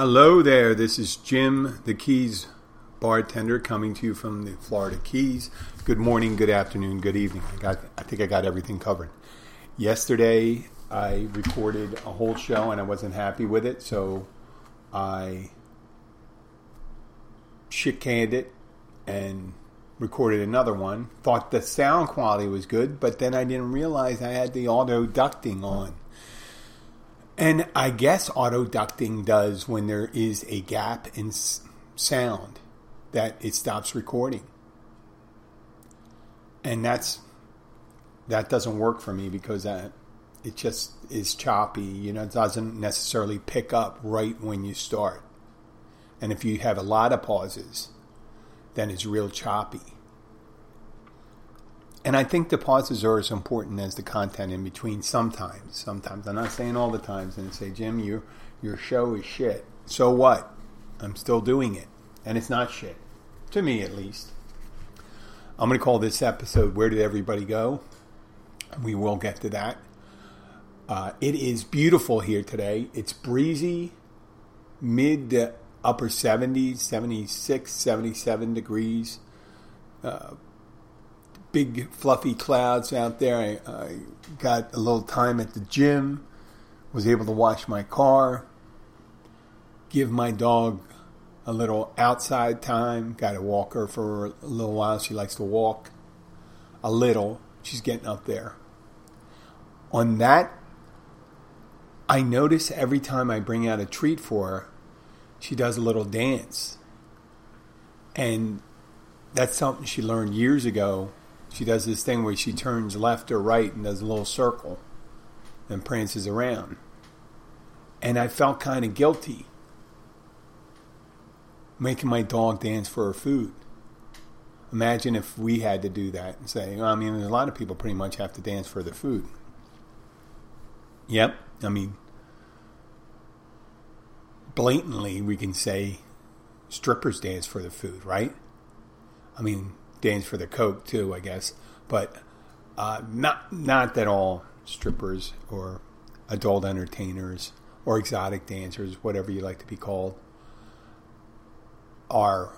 Hello there. This is Jim, the Keys bartender, coming to you from the Florida Keys. Good morning, good afternoon, good evening. I got, I think I got everything covered. Yesterday, I recorded a whole show and I wasn't happy with it, so I shit canned it and recorded another one. Thought the sound quality was good, but then I didn't realize I had the auto ducking on. And I guess auto ducking does when there is a gap in sound that it stops recording. And that's that doesn't work for me because that it just is choppy, you know, it doesn't necessarily pick up right when you start. And if you have a lot of pauses, then it's real choppy. And I think the pauses are as important as the content in between sometimes. Sometimes. I'm not saying all the times and say, Jim, your your show is shit. So what? I'm still doing it. And it's not shit. To me at least. I'm gonna call this episode Where Did Everybody Go? We will get to that. Uh, it is beautiful here today. It's breezy, mid to upper 70s, 76, 77 degrees. Uh, big fluffy clouds out there. I, I, got a little time at the gym, was able to wash my car, give my dog a little outside time. Got to walk her for a little while. She likes to walk a little. She's getting up there. On that, I notice every time I bring out a treat for her, she does a little dance. And that's something she learned years ago she does this thing where she turns left or right and does a little circle and prances around. And I felt kind of guilty making my dog dance for her food. Imagine if we had to do that and say, I mean, there's a lot of people pretty much have to dance for their food. Yep. I mean, blatantly, we can say strippers dance for the food, right? I mean, dance for the coke too, I guess. But uh, not not that all strippers or adult entertainers or exotic dancers, whatever you like to be called, are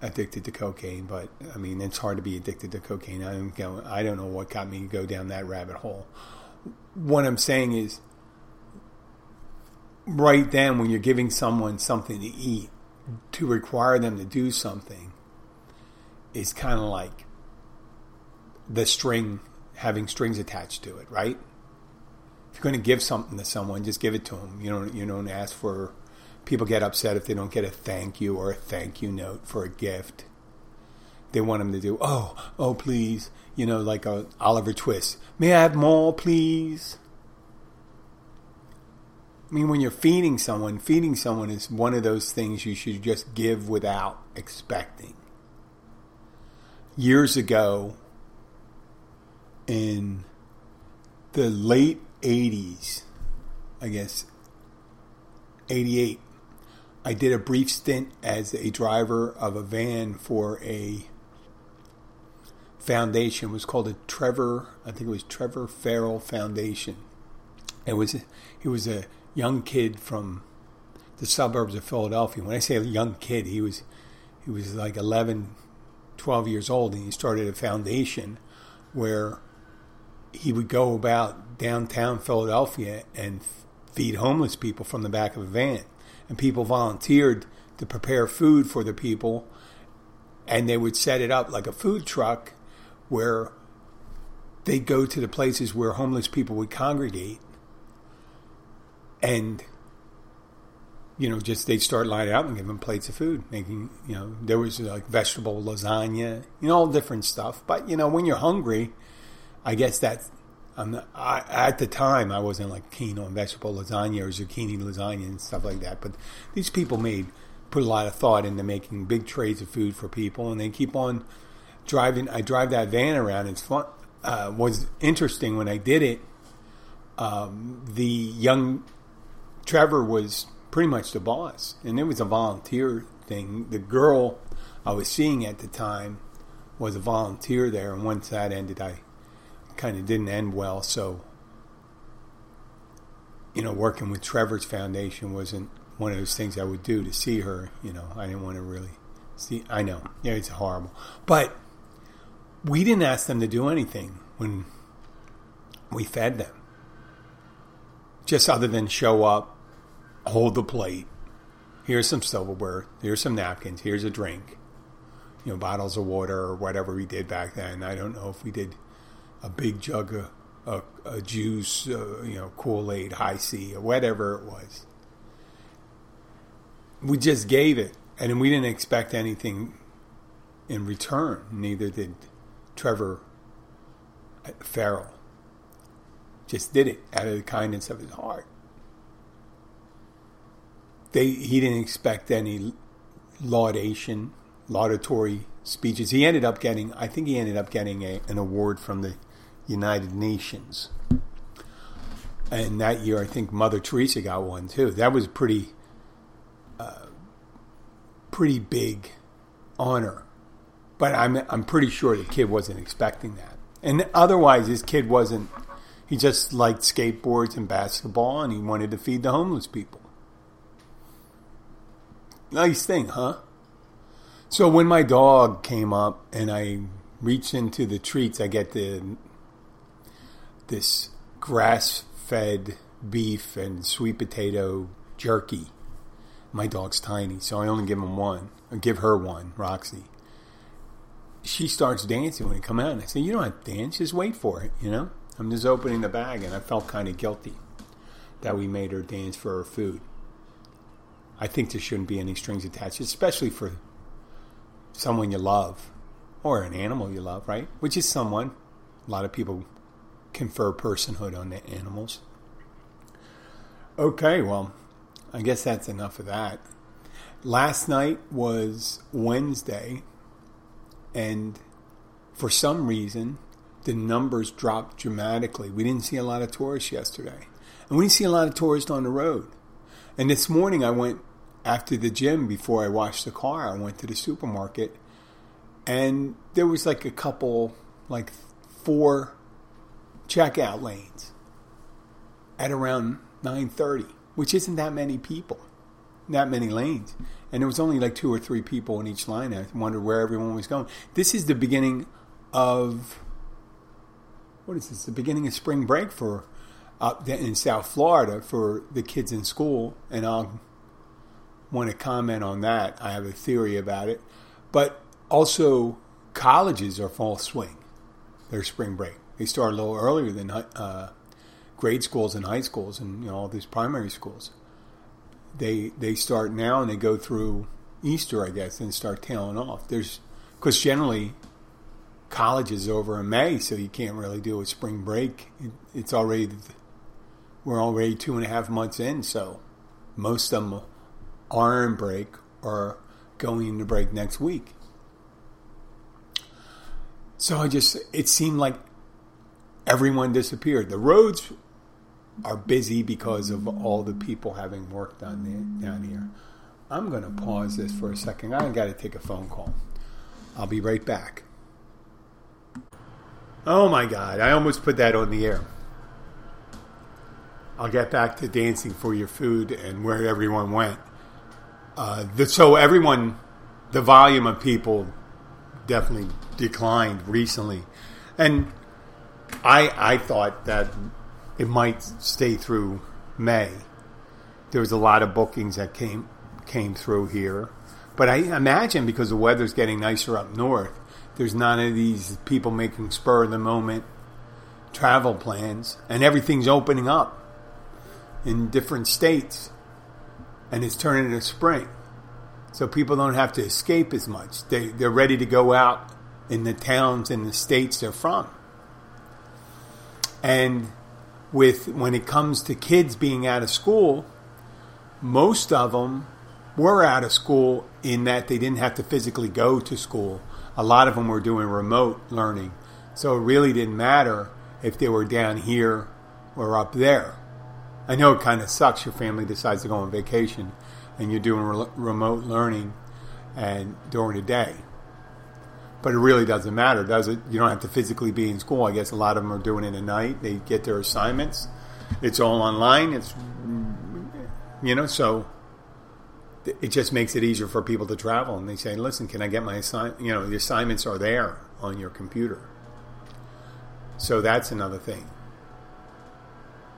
addicted to cocaine. But I mean, it's hard to be addicted to cocaine. I don't go, I don't know what got me to go down that rabbit hole. What I'm saying is, right then when you're giving someone something to eat, to require them to do something is kind of like the string having strings attached to it, right? If you're going to give something to someone, just give it to them. You don't you don't ask for. People get upset if they don't get a thank you or a thank you note for a gift. They want them to do oh oh please you know like a Oliver Twist. May I have more please? I mean, when you're feeding someone, feeding someone is one of those things you should just give without expecting years ago in the late 80s, I guess, 88, I did a brief stint as a driver of a van for a foundation. It was called a Trevor, I think it was Trevor Ferrell Foundation. It was he was a young kid from the suburbs of Philadelphia. When I say a young kid, he was he was like 11, 12 years old and he started a foundation where he would go about downtown Philadelphia and feed homeless people from the back of a van. And people volunteered to prepare food for the people and they would set it up like a food truck where they'd go to the places where homeless people would congregate and you know, just they'd start lining up and give them plates of food, making, you know, there was like vegetable lasagna, you know, all different stuff. But, you know, when you're hungry, I guess that, I'm not, I, at the time, I wasn't like keen on vegetable lasagna or zucchini lasagna and stuff like that. But these people made, put a lot of thought into making big trays of food for people and they keep on driving. I drive that van around. It's fun. Uh, was interesting when I did it. Um, the young Trevor was pretty much the boss. And it was a volunteer thing. The girl I was seeing at the time was a volunteer there, and once that ended, I kind of didn't end well. So, you know, working with Trevor's Foundation wasn't one of those things I would do to see her. You know, I didn't want to really see. I know, yeah, it's horrible, but we didn't ask them to do anything when we fed them, just other than show up, hold the plate. Here's some silverware. Here's some napkins. Here's a drink. You know, bottles of water or whatever we did back then. I don't know if we did a big jug of a, juice, uh, you know, Kool Aid, Hi-C, or whatever it was. We just gave it, and we didn't expect anything in return. Neither did Trevor Ferrell. Just did it out of the kindness of his heart. They, he didn't expect any laudation, laudatory speeches. He ended up getting, I think he ended up getting a, an award from the United Nations. And that year, I think Mother Teresa got one too. That was pretty, uh, pretty big honor. But I'm I'm pretty sure the kid wasn't expecting that. And otherwise, this kid wasn't. He just liked skateboards and basketball, and he wanted to feed the homeless people. Nice thing, huh? So when my dog came up and I reached into the treats, I get the this grass fed beef and sweet potato jerky. My dog's tiny, so I only give him one. I give her one, Roxy. She starts dancing when he come out, and I say, "You don't have to dance; just wait for it." You know, I'm just opening the bag, and I felt kind of guilty that we made her dance for her food. I think there shouldn't be any strings attached, especially for someone you love or an animal you love, right? Which is someone. A lot of people confer personhood on the animals. Okay, well, I guess that's enough of that. Last night was Wednesday, and for some reason, the numbers dropped dramatically. We didn't see a lot of tourists yesterday, and we didn't see a lot of tourists on the road. And this morning, I went after the gym before I washed the car. I went to the supermarket, and there was like a couple, like four checkout lanes at around 9:30, which isn't that many people, that many lanes. And there was only like two or three people in each line. I wondered where everyone was going. This is the beginning of what is this? The beginning of spring break for up in South Florida for the kids in school, and I'll want to comment on that. I have a theory about it, but also colleges are full swing. Their spring break. They start a little earlier than uh, grade schools and high schools and you know all these primary schools. They they start now and they go through Easter, I guess, and start tailing off. There's because generally college is over in May, so you can't really do a spring break. It, it's already we're already two and a half months in, so most of them are break or going into break next week. So I just it seemed like everyone disappeared. The roads are busy because of all the people having work done down here. I'm going to pause this for a second. I got to take a phone call. I'll be right back. Oh my God, I almost put that on the air. I'll get back to dancing for your food and where everyone went. Uh, the, so, everyone, the volume of people definitely declined recently. And I I thought that it might stay through May. There was a lot of bookings that came came through here, but I imagine because the weather's getting nicer up north, there's none of these people making spur of the moment travel plans, and everything's opening up in different states, and it's turning into spring. So people don't have to escape as much. They they're ready to go out in the towns and the states they're from. And with when it comes to kids being out of school, most of them were out of school in that they didn't have to physically go to school. A lot of them were doing remote learning. So it really didn't matter if they were down here or up there. I know it kind of sucks. Your family decides to go on vacation and you're doing re- remote learning and during the day but it really doesn't matter, does it? You don't have to physically be in school. I guess a lot of them are doing it at night. They get their assignments. It's all online. It's you know so it just makes it easier for people to travel. And they say, "Listen, can I get my assignment? You know, the assignments are there on your computer." So that's another thing.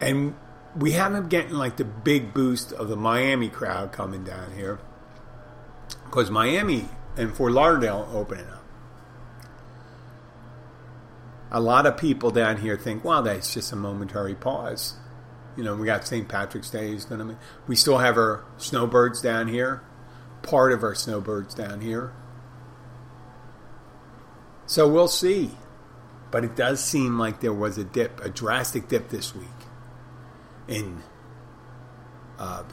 And we haven't getting like the big boost of the Miami crowd coming down here because Miami and Fort Lauderdale opening up. A lot of people down here think, "Wow, that's just a momentary pause." You know, we got St. Patrick's Day is going to. We still have our snowbirds down here, part of our snowbirds down here. So we'll see. But it does seem like there was a dip, a drastic dip this week in uh,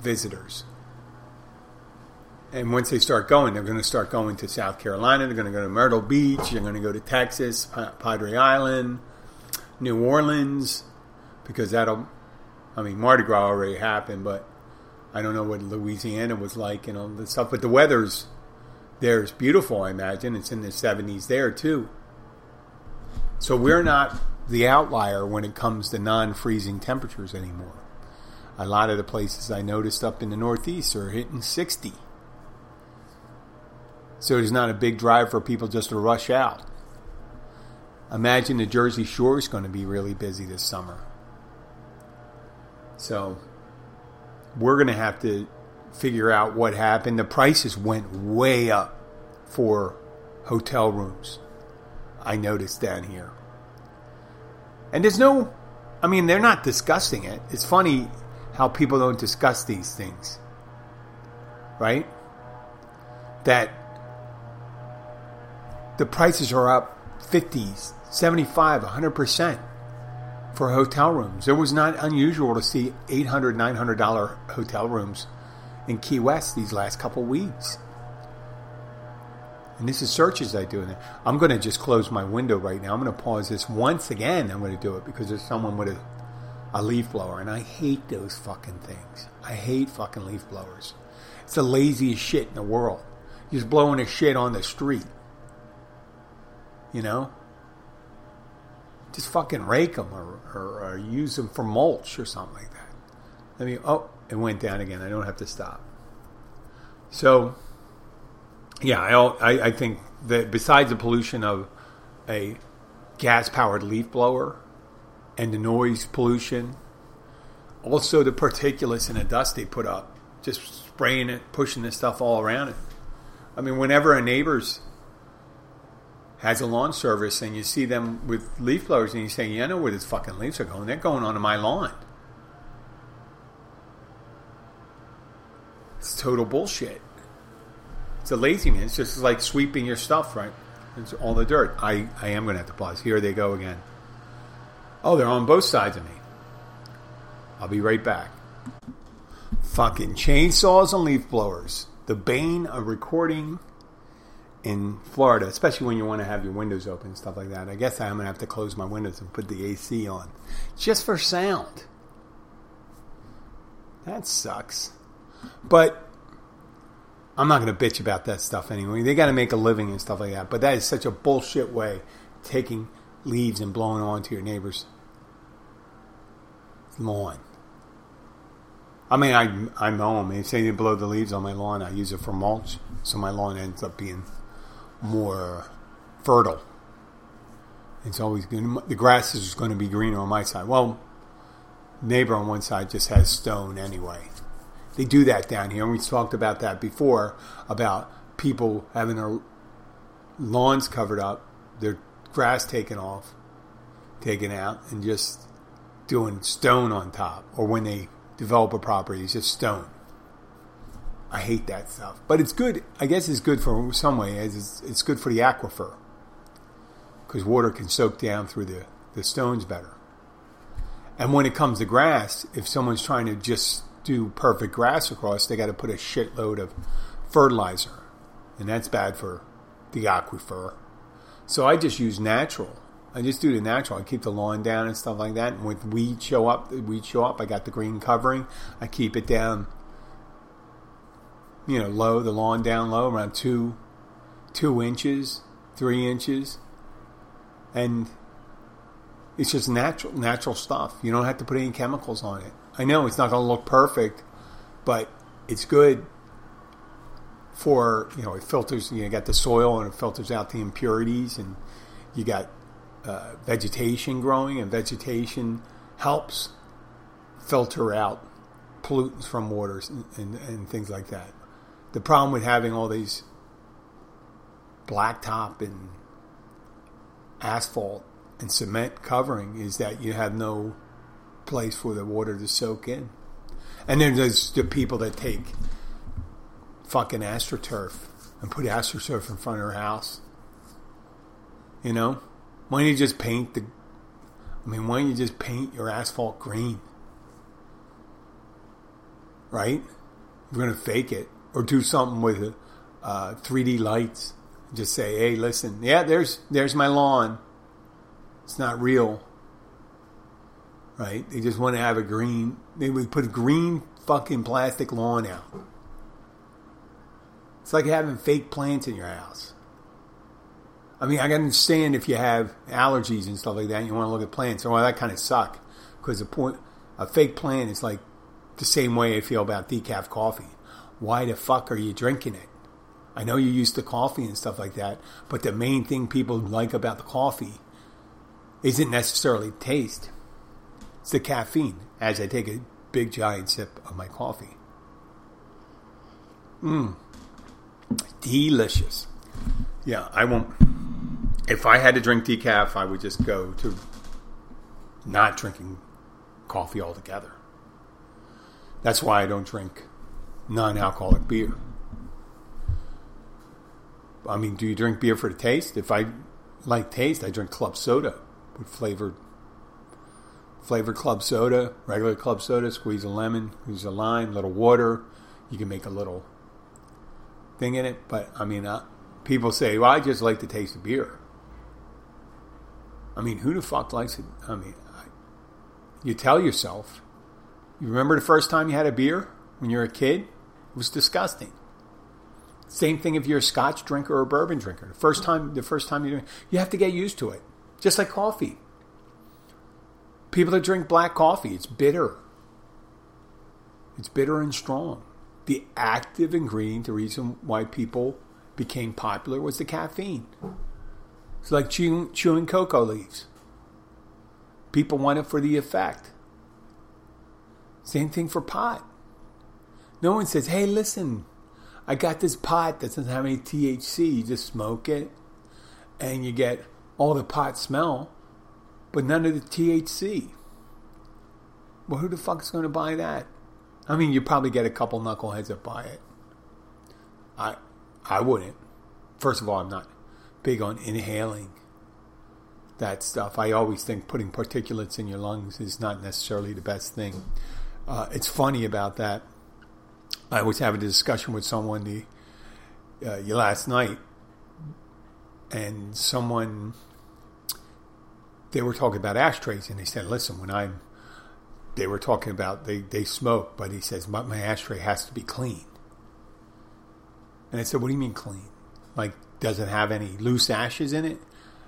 visitors. And once they start going, they're going to start going to South Carolina. They're going to go to Myrtle Beach. They're going to go to Texas, Padre Island, New Orleans, because that'll. I mean, Mardi Gras already happened, but I don't know what Louisiana was like and all this stuff. But the weather's there's beautiful. I imagine it's in the 70s there too. So we're not the outlier when it comes to non-freezing temperatures anymore. A lot of the places I noticed up in the Northeast are hitting 60. So there's not a big drive for people just to rush out. Imagine the Jersey Shore is going to be really busy this summer. So we're going to have to figure out what happened. The prices went way up for hotel rooms. I noticed down here. And there's no, I mean, they're not discussing it. It's funny how people don't discuss these things, right? That the prices are up 50, 75, 100% for hotel rooms. It was not unusual to see $800, $900 hotel rooms in Key West these last couple weeks. And this is searches I do. And I'm going to just close my window right now. I'm going to pause this once again. I'm going to do it because there's someone with a, a leaf blower, and I hate those fucking things. I hate fucking leaf blowers. It's the laziest shit in the world. You're just blowing a shit on the street. You know? Just fucking rake them or, or, or use them for mulch or something like that. Let me. Oh, it went down again. I don't have to stop. So yeah, I, I think that besides the pollution of a gas powered leaf blower and the noise pollution, also the particulates and the dust they put up, just spraying it, pushing this stuff all around it. I mean, whenever a neighbor's has a lawn service and you see them with leaf blowers and you say, "You know where these fucking leaves are going? They're going onto my lawn." It's total bullshit. It's a laziness. It's just like sweeping your stuff, right? It's all the dirt. I, I am going to have to pause. Here they go again. Oh, they're on both sides of me. I'll be right back. Fucking chainsaws and leaf blowers. The bane of recording in Florida, especially when you want to have your windows open and stuff like that. I guess I'm going to have to close my windows and put the AC on just for sound. That sucks. But I'm not going to bitch about that stuff anyway. They got to make a living and stuff like that. But that is such a bullshit way taking leaves and blowing onto your neighbor's lawn. I mean, I I mow them. They say they blow the leaves on my lawn. I use it for mulch, so my lawn ends up being more fertile. It's always good. The grass is going to be greener on my side. Well, neighbor on one side just has stone anyway. They do that down here, and we talked about that before about people having their lawns covered up, their grass taken off, taken out, and just doing stone on top. Or when they develop a property, it's just stone. I hate that stuff, but it's good. I guess it's good for some way. It's, it's good for the aquifer because water can soak down through the, the stones better. And when it comes to grass, if someone's trying to just do perfect grass across, they got to put a shitload of fertilizer, and that's bad for the aquifer. So I just use natural. I just do the natural. I keep the lawn down and stuff like that. And when weeds show up, the weeds show up. I got the green covering. I keep it down, you know, low. The lawn down low, around two, two inches, three inches, and it's just natural, natural stuff. You don't have to put any chemicals on it. I know it's not going to look perfect, but it's good for you know it filters. You know got the soil and it filters out the impurities, and you got uh, vegetation growing, and vegetation helps filter out pollutants from waters and, and, and things like that. The problem with having all these blacktop and asphalt and cement covering is that you have no place for the water to soak in. And then there's the people that take fucking astroturf and put astroturf in front of their house. You know? Why don't you just paint the I mean, why don't you just paint your asphalt green? Right? You're gonna fake it. Or do something with uh, 3D lights. Just say, hey, listen, yeah, there's there's my lawn. It's not real. Right? They just want to have a green. They would put a green fucking plastic lawn out. It's like having fake plants in your house. I mean, I can understand if you have allergies and stuff like that, and you want to look at plants. Well, that kind of suck because a point, a fake plant is like the same way I feel about decaf coffee. Why the fuck are you drinking it? I know you're used to coffee and stuff like that, but the main thing people like about the coffee isn't necessarily taste. It's the caffeine as I take a big giant sip of my coffee. Mmm. Delicious. Yeah, I won't. If I had to drink decaf, I would just go to not drinking coffee altogether. That's why I don't drink non alcoholic beer. I mean, do you drink beer for the taste? If I like taste, I drink club soda with flavored flavored club soda, regular club soda, squeeze a lemon, squeeze a lime, a little water. You can make a little thing in it. But I mean, uh, people say, "Well, I just like the taste of beer." I mean, who the fuck likes it? I mean, I, you tell yourself. You remember the first time you had a beer when you were a kid? It was disgusting. Same thing if you're a Scotch drinker or a bourbon drinker. The first time, the first time you you have to get used to it. Just like coffee. People that drink black coffee, it's bitter. It's bitter and strong the active ingredient, the reason why people became popular was the caffeine. It's like chewing, chewing cocoa leaves. People want it for the effect. Same thing for pot. No one says, hey, listen, I got this pot that doesn't have any THC. You just smoke it and you get all the pot smell, but none of the THC. Well, who the fuck is going to buy that? I mean, you probably get a couple knuckleheads that buy it. I, I wouldn't. First of all, I'm not big on inhaling that stuff. I always think putting particulates in your lungs is not necessarily the best thing. Uh, it's funny about that. I was having a discussion with someone the uh, last night, and someone they were talking about ashtrays, and they said, "Listen, when I'm they were talking about they, they smoke, but he says my, my ashtray has to be clean. And I said, what do you mean clean? Like, does it have any loose ashes in it?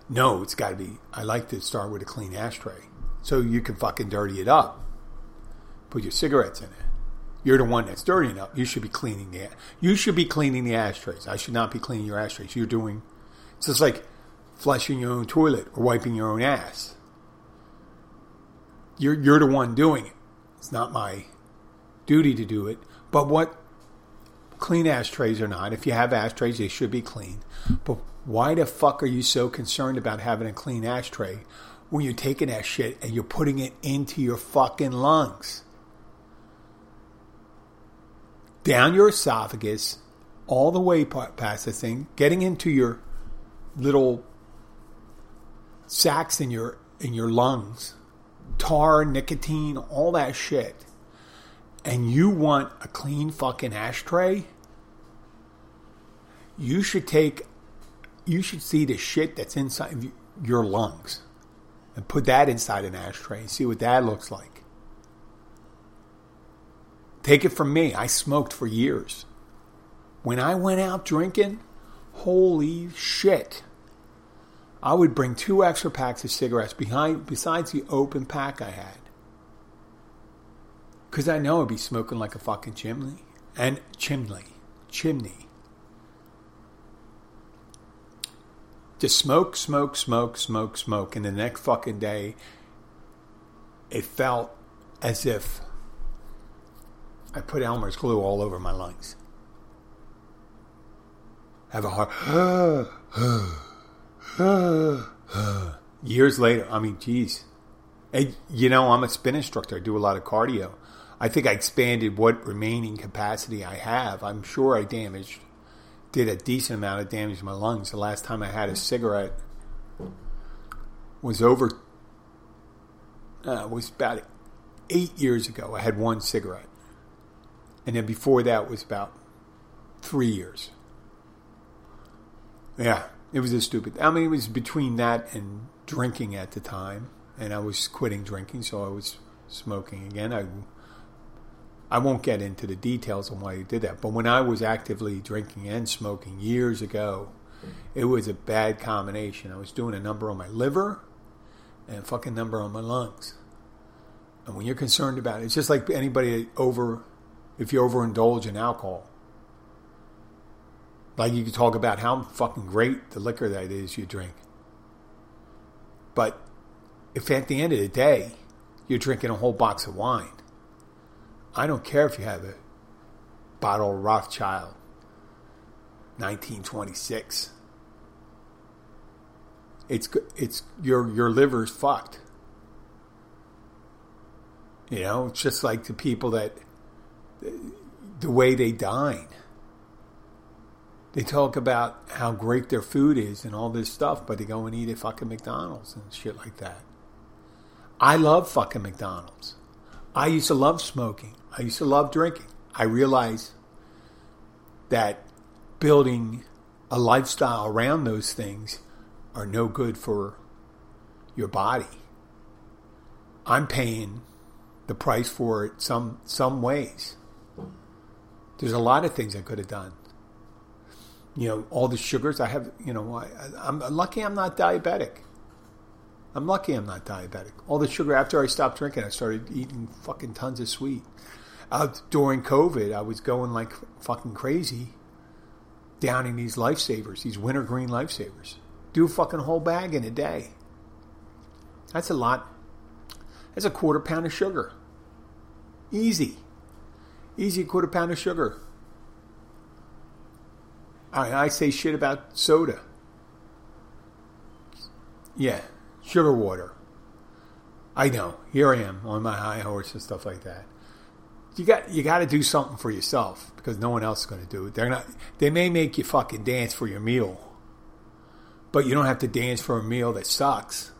No, it's got to be. I like to start with a clean ashtray, so you can fucking dirty it up. Put your cigarettes in it. You're the one that's dirtying up. You should be cleaning the. You should be cleaning the ashtrays. I should not be cleaning your ashtrays. You're doing. It's just like flushing your own toilet or wiping your own ass. You're you're the one doing it. It's not my duty to do it. But what clean ashtrays or not, if you have ashtrays, they should be clean. But why the fuck are you so concerned about having a clean ashtray when you're taking that shit and you're putting it into your fucking lungs? Down your esophagus, all the way past the thing, getting into your little sacs in your in your lungs tar, nicotine, all that shit, and you want a clean fucking ashtray, you should take, you should see the shit that's inside your lungs and put that inside an ashtray and see what that looks like. Take it from me. I smoked for years. When I went out drinking, holy shit. I would bring two extra packs of cigarettes behind besides the open pack I had. Cause I know I'd be smoking like a fucking chimney. and chimney, chimney. Just smoke, smoke, smoke, smoke, smoke. And the next fucking day, it felt as if I put Elmer's glue all over my lungs. Have a heart. Years later, I mean, geez. And, you know, I'm a spin instructor. I do a lot of cardio. I think I expanded what remaining capacity I have. I'm sure I damaged, did a decent amount of damage to my lungs. The last time I had a cigarette was over, uh, was about eight years ago. I had one cigarette. And then before that was about three years. Yeah, it was a stupid. I mean, it was between that and drinking at the time, and I was quitting drinking, so I was smoking again. I I won't get into the details on why you did that, but when I was actively drinking and smoking years ago, it was a bad combination. I was doing a number on my liver and a fucking number on my lungs. And when you're concerned about it, it's just like anybody over, if you overindulge in alcohol, like you could talk about how fucking great the liquor that is you drink. But if at the end of the day you're drinking a whole box of wine, I don't care if you have a bottle of Rothschild 1926. It's it's your your liver's fucked. You know, it's just like the people that the way they dine. They talk about how great their food is and all this stuff, but they go and eat at fucking McDonald's and shit like that. I love fucking McDonald's. I used to love smoking. I used to love drinking. I realize that building a lifestyle around those things are no good for your body. I'm paying the price for it some some ways. There's a lot of things I could have done you know, all the sugars I have, you know, I, I'm lucky I'm not diabetic. I'm lucky I'm not diabetic. All the sugar after I stopped drinking, I started eating fucking tons of sweet. Uh, during COVID, I was going like fucking crazy, downing these lifesavers, these wintergreen lifesavers. Do a fucking whole bag in a day. That's a lot. That's a quarter pound of sugar. Easy. Easy quarter pound of sugar. I, I say shit about soda. Yeah, sugar water. I know. Here I am on my high horse and stuff like that. You got you got to do something for yourself because no one else is going to do it. They're not. They may make you fucking dance for your meal, but you don't have to dance for a meal that sucks.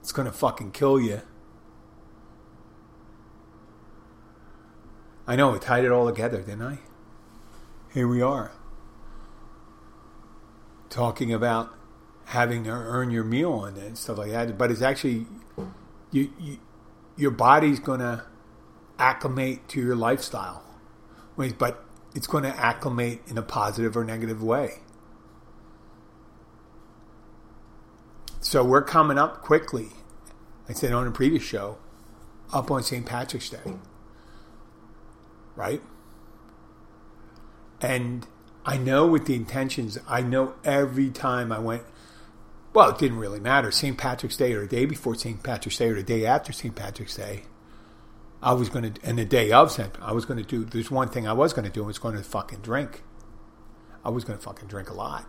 It's going to fucking kill you. I know. I tied it all together, didn't I? Here we are talking about having to earn your meal and, and stuff like that. But it's actually you, you your body's going to acclimate to your lifestyle, but it's going to acclimate in a positive or negative way. So we're coming up quickly. I said on a previous show, up on St. Patrick's Day, right? And I know with the intentions, I know every time I went, well, it didn't really matter. St. Patrick's Day or the day before St. Patrick's Day or the day after St. Patrick's Day, I was going to, and the day of St. I was going to do, there's one thing I was going to do, I was going to fucking drink. I was going to fucking drink a lot.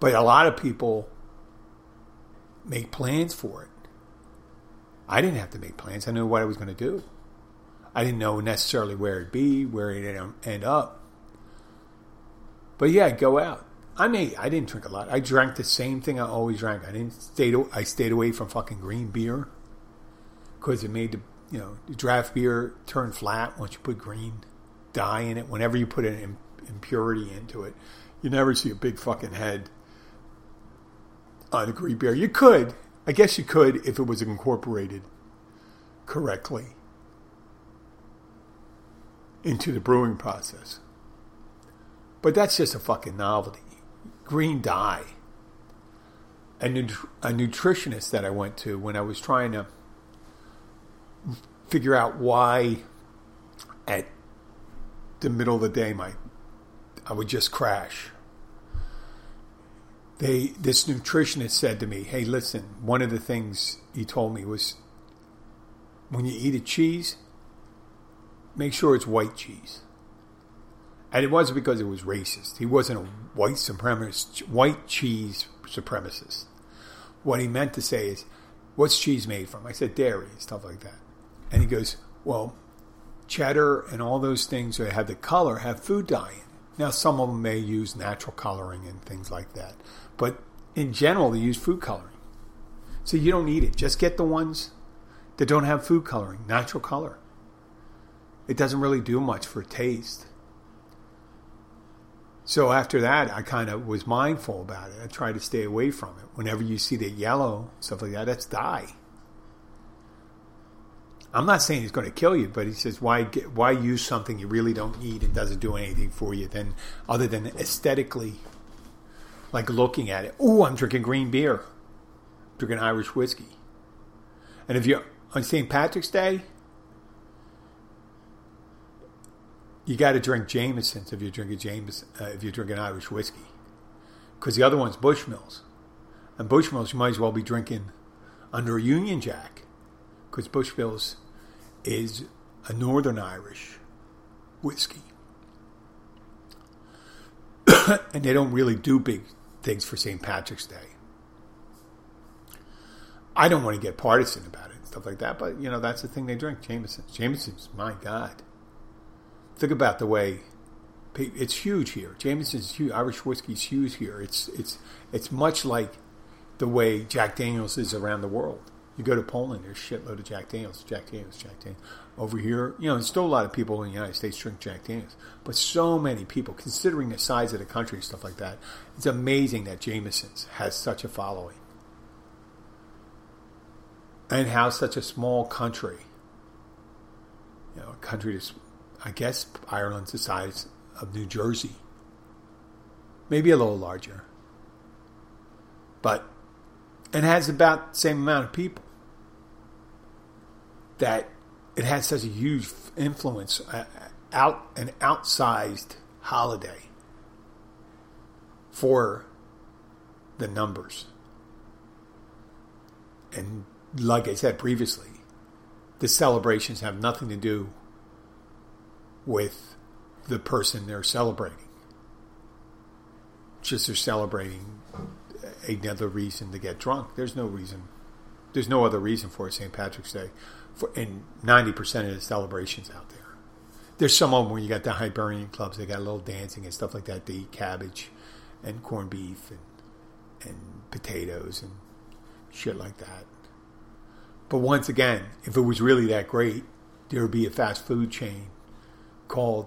But a lot of people make plans for it. I didn't have to make plans. I knew what I was going to do. I didn't know necessarily where it'd be, where it'd end up. But yeah, go out. I may. I didn't drink a lot. I drank the same thing I always drank. I didn't stay. I stayed away from fucking green beer because it made the you know the draft beer turn flat once you put green dye in it. Whenever you put an impurity into it, you never see a big fucking head on a green beer. You could, I guess, you could if it was incorporated correctly into the brewing process. But that's just a fucking novelty. Green dye. A, nut- a nutritionist that I went to when I was trying to figure out why at the middle of the day, my I would just crash. They this nutritionist said to me, "Hey, listen, one of the things he told me was when you eat a cheese, make sure it's white cheese." And it wasn't because it was racist. He wasn't a white supremacist, white cheese supremacist. What he meant to say is, what's cheese made from? I said dairy and stuff like that. And he goes, well, cheddar and all those things that have the color have food dye in. Now, some of them may use natural coloring and things like that. But in general, they use food coloring. So you don't need it. Just get the ones that don't have food coloring, natural color. It doesn't really do much for taste. So after that, I kind of was mindful about it. I tried to stay away from it. Whenever you see the yellow stuff like that, that's dye. I'm not saying it's going to kill you, but he says why get, why use something you really don't need and doesn't do anything for you then other than aesthetically, like looking at it. Oh, I'm drinking green beer, drinking Irish whiskey, and if you on St. Patrick's Day, you got to drink Jameson's if you're drinking Jameson, uh, if you're drinking Irish whiskey, because the other one's Bushmills, and Bushmills you might as well be drinking under a Union Jack, because Bushmills is a Northern Irish whiskey, and they don't really do big things for St. Patrick's Day. I don't want to get partisan about it and stuff like that, but you know that's the thing they drink. Jameson's, Jameson's, my God think about the way it's huge here. Jameson's huge. Irish whiskey's huge here. It's it's it's much like the way Jack Daniels is around the world. You go to Poland, there's a shitload of Jack Daniels, Jack Daniels, Jack Daniels. Over here, you know, there's still a lot of people in the United States drink Jack Daniels, but so many people, considering the size of the country and stuff like that, it's amazing that Jameson's has such a following, and how such a small country, you know, a country that's I guess Ireland's the size of New Jersey. Maybe a little larger. But it has about the same amount of people. That it has such a huge influence, uh, out an outsized holiday for the numbers. And like I said previously, the celebrations have nothing to do with the person they're celebrating. Just they're celebrating another reason to get drunk. There's no reason. There's no other reason for St. Patrick's Day. For and ninety percent of the celebrations out there. There's some of them where you got the Hibernian clubs. They got a little dancing and stuff like that. They eat cabbage and corned beef and and potatoes and shit like that. But once again, if it was really that great, there would be a fast food chain called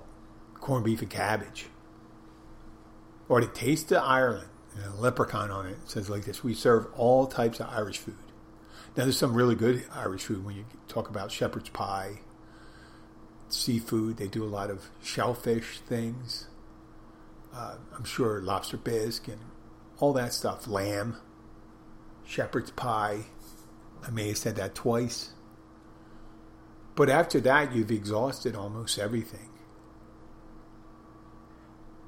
corned beef and cabbage. Or the Taste of Ireland, and a leprechaun on it. it says like this: We serve all types of Irish food. Now, there's some really good Irish food when you talk about shepherd's pie, seafood. They do a lot of shellfish things. Uh, I'm sure lobster bisque and all that stuff. Lamb, shepherd's pie. I may have said that twice. But after that, you've exhausted almost everything.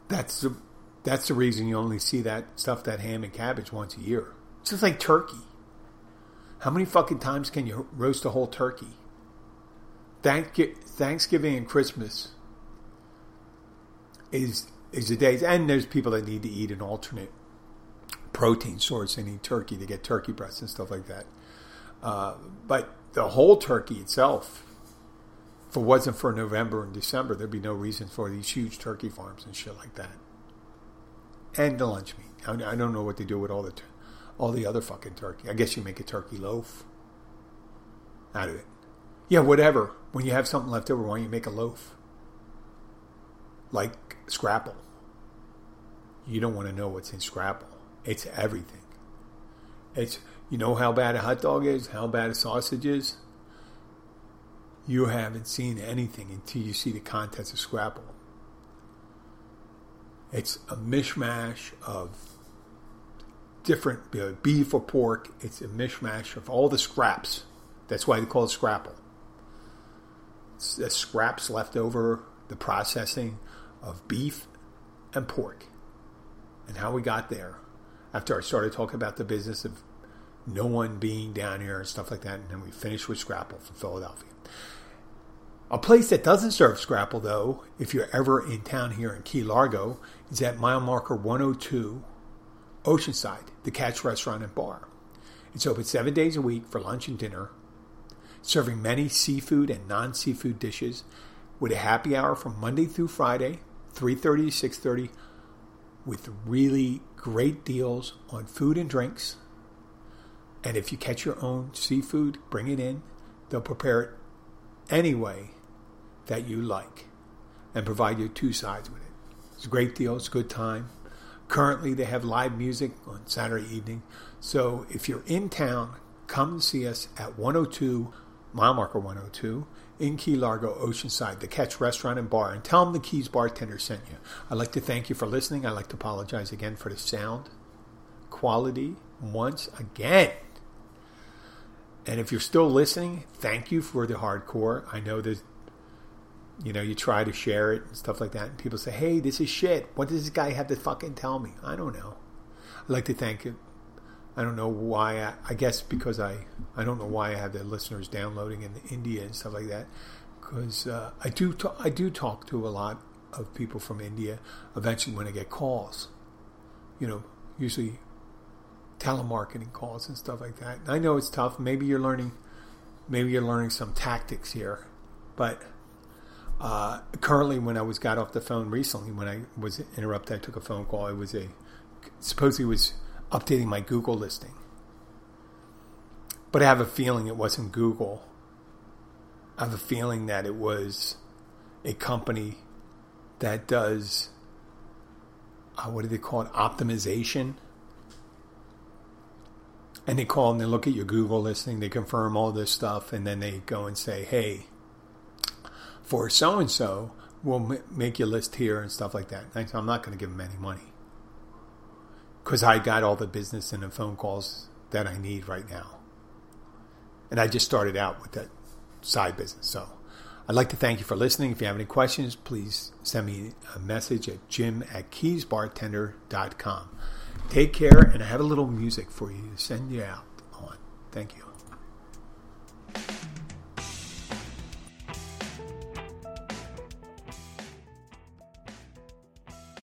That's the that's the reason you only see that stuff, that ham and cabbage once a year. It's just like turkey. How many fucking times can you roast a whole turkey? Thanksgiving and Christmas is is the days, and there's people that need to eat an alternate protein source. They need turkey to get turkey breasts and stuff like that. Uh, but the whole turkey itself if it wasn't for November and December, there'd be no reason for these huge turkey farms and shit like that. And the lunch meat. I, don't know what they do with all the all the other fucking turkey. I guess you make a turkey loaf out of it. Yeah, whatever. When you have something left over, why don't you make a loaf? Like Scrapple. You don't want to know what's in Scrapple. It's everything. It's you know how bad a hot dog is, how bad a sausage is you haven't seen anything until you see the contents of Scrapple. It's a mishmash of different you know, beef or pork. It's a mishmash of all the scraps. That's why they call it Scrapple. It's the scraps left over the processing of beef and pork and how we got there after I started talking about the business of no one being down here and stuff like that. And then we finished with Scrapple from Philadelphia. A place that doesn't serve Scrapple, though, if you're ever in town here in Key Largo, is at mile marker 102 Oceanside, the Catch Restaurant and Bar. It's open seven days a week for lunch and dinner, serving many seafood and non-seafood dishes, with a happy hour from Monday through Friday, 3:30 to 6:30, with really great deals on food and drinks. And if you catch your own seafood, bring it in. They'll prepare it any way that you like and provide you two sides with it. It's a great deal. It's a good time. Currently, they have live music on Saturday evening. So if you're in town, come and see us at 102, mile marker 102, in Key Largo, Oceanside, the Catch Restaurant and Bar, and tell them the Keys bartender sent you. I'd like to thank you for listening. I'd like to apologize again for the sound quality once again. And if you're still listening, thank you for the hardcore. I know that you know you try to share it and stuff like that, and people say, "Hey, this is shit. What does this guy have to fucking tell me?" I don't know. I'd like to thank you. I don't know why. I, I guess because I I don't know why I have the listeners downloading in India and stuff like that. Because uh, I do I do talk to a lot of people from India. Eventually, when I get calls, you know, usually telemarketing calls and stuff like that. I know it's tough. Maybe you're learning, maybe you're learning some tactics here, but uh, currently, when I was got off the phone recently, when I was interrupted, I took a phone call. It was a supposedly was updating my Google listing, but I have a feeling it wasn't Google. I have a feeling that it was a company that does uh, what do they call it optimization and they call and they look at your Google listing, they confirm all this stuff, and then they go and say, hey, for so and so, we'll make your list here and stuff like that. And I'm not going to give them any money because I got all the business and the phone calls that I need right now. And I just started out with that side business. So I'd like to thank you for listening. If you have any questions, please send me a message at jim at keysbartender.com. Take care, and I have a little music for you to send you out on. Thank you.